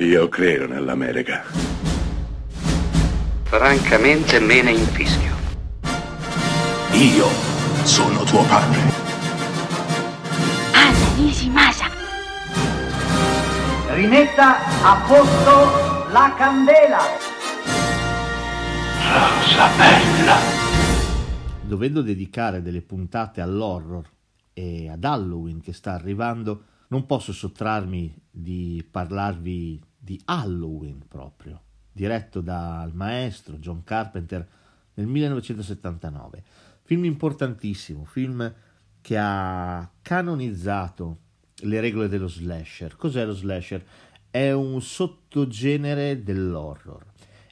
Io credo nell'America. Francamente me ne infischio. Io sono tuo padre. Anna Nishimasa. Rimetta a posto la candela. Rosa bella. Dovendo dedicare delle puntate all'horror e ad Halloween che sta arrivando, non posso sottrarmi di parlarvi di Halloween proprio, diretto dal maestro John Carpenter nel 1979. Film importantissimo, film che ha canonizzato le regole dello slasher. Cos'è lo slasher? È un sottogenere dell'horror.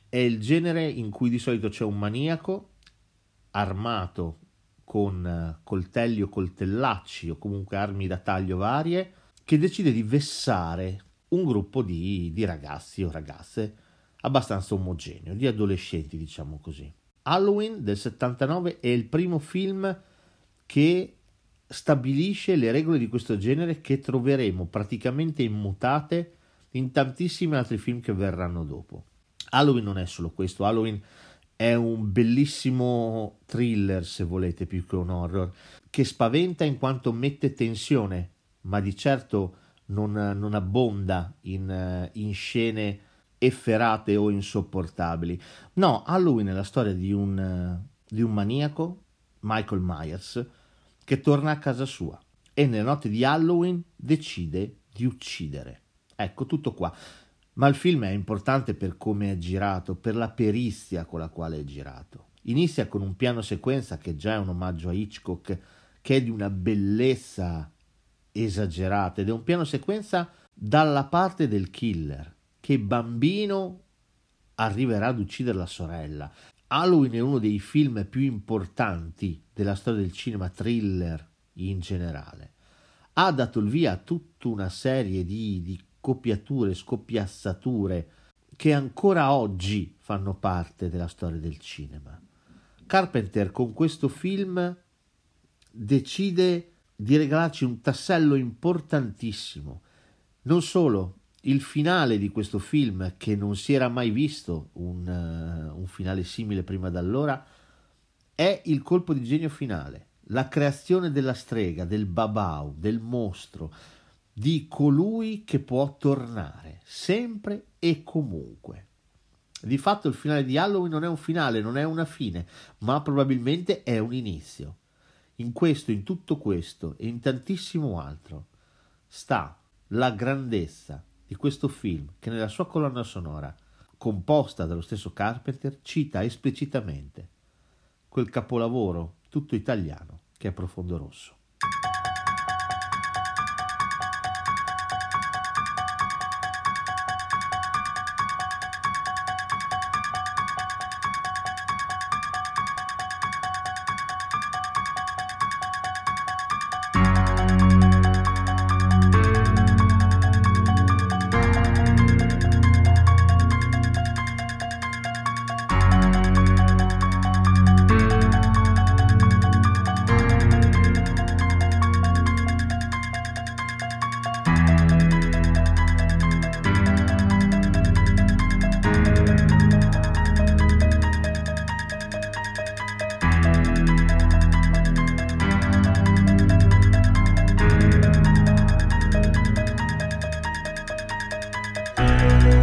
È il genere in cui di solito c'è un maniaco armato con eh, coltelli o coltellacci o comunque armi da taglio varie che decide di vessare un gruppo di, di ragazzi o ragazze abbastanza omogeneo, di adolescenti diciamo così. Halloween del 79 è il primo film che stabilisce le regole di questo genere che troveremo praticamente immutate in tantissimi altri film che verranno dopo. Halloween non è solo questo, Halloween è un bellissimo thriller, se volete, più che un horror, che spaventa in quanto mette tensione, ma di certo non, non abbonda in, in scene efferate o insopportabili. No, Halloween è la storia di un, di un maniaco, Michael Myers, che torna a casa sua e nella notte di Halloween decide di uccidere. Ecco tutto qua. Ma il film è importante per come è girato, per la perizia con la quale è girato. Inizia con un piano sequenza che già è un omaggio a Hitchcock, che è di una bellezza esagerata ed è un piano sequenza dalla parte del killer, che bambino arriverà ad uccidere la sorella. Halloween è uno dei film più importanti della storia del cinema thriller in generale. Ha dato il via a tutta una serie di, di copiature, scoppiazzature che ancora oggi fanno parte della storia del cinema. Carpenter con questo film decide di regalarci un tassello importantissimo. Non solo, il finale di questo film, che non si era mai visto un, uh, un finale simile prima d'allora, è il colpo di genio finale, la creazione della strega, del babau, del mostro, di colui che può tornare, sempre e comunque. Di fatto il finale di Halloween non è un finale, non è una fine, ma probabilmente è un inizio. In questo, in tutto questo e in tantissimo altro sta la grandezza di questo film che nella sua colonna sonora, composta dallo stesso Carpenter, cita esplicitamente quel capolavoro tutto italiano che è Profondo Rosso. Bye.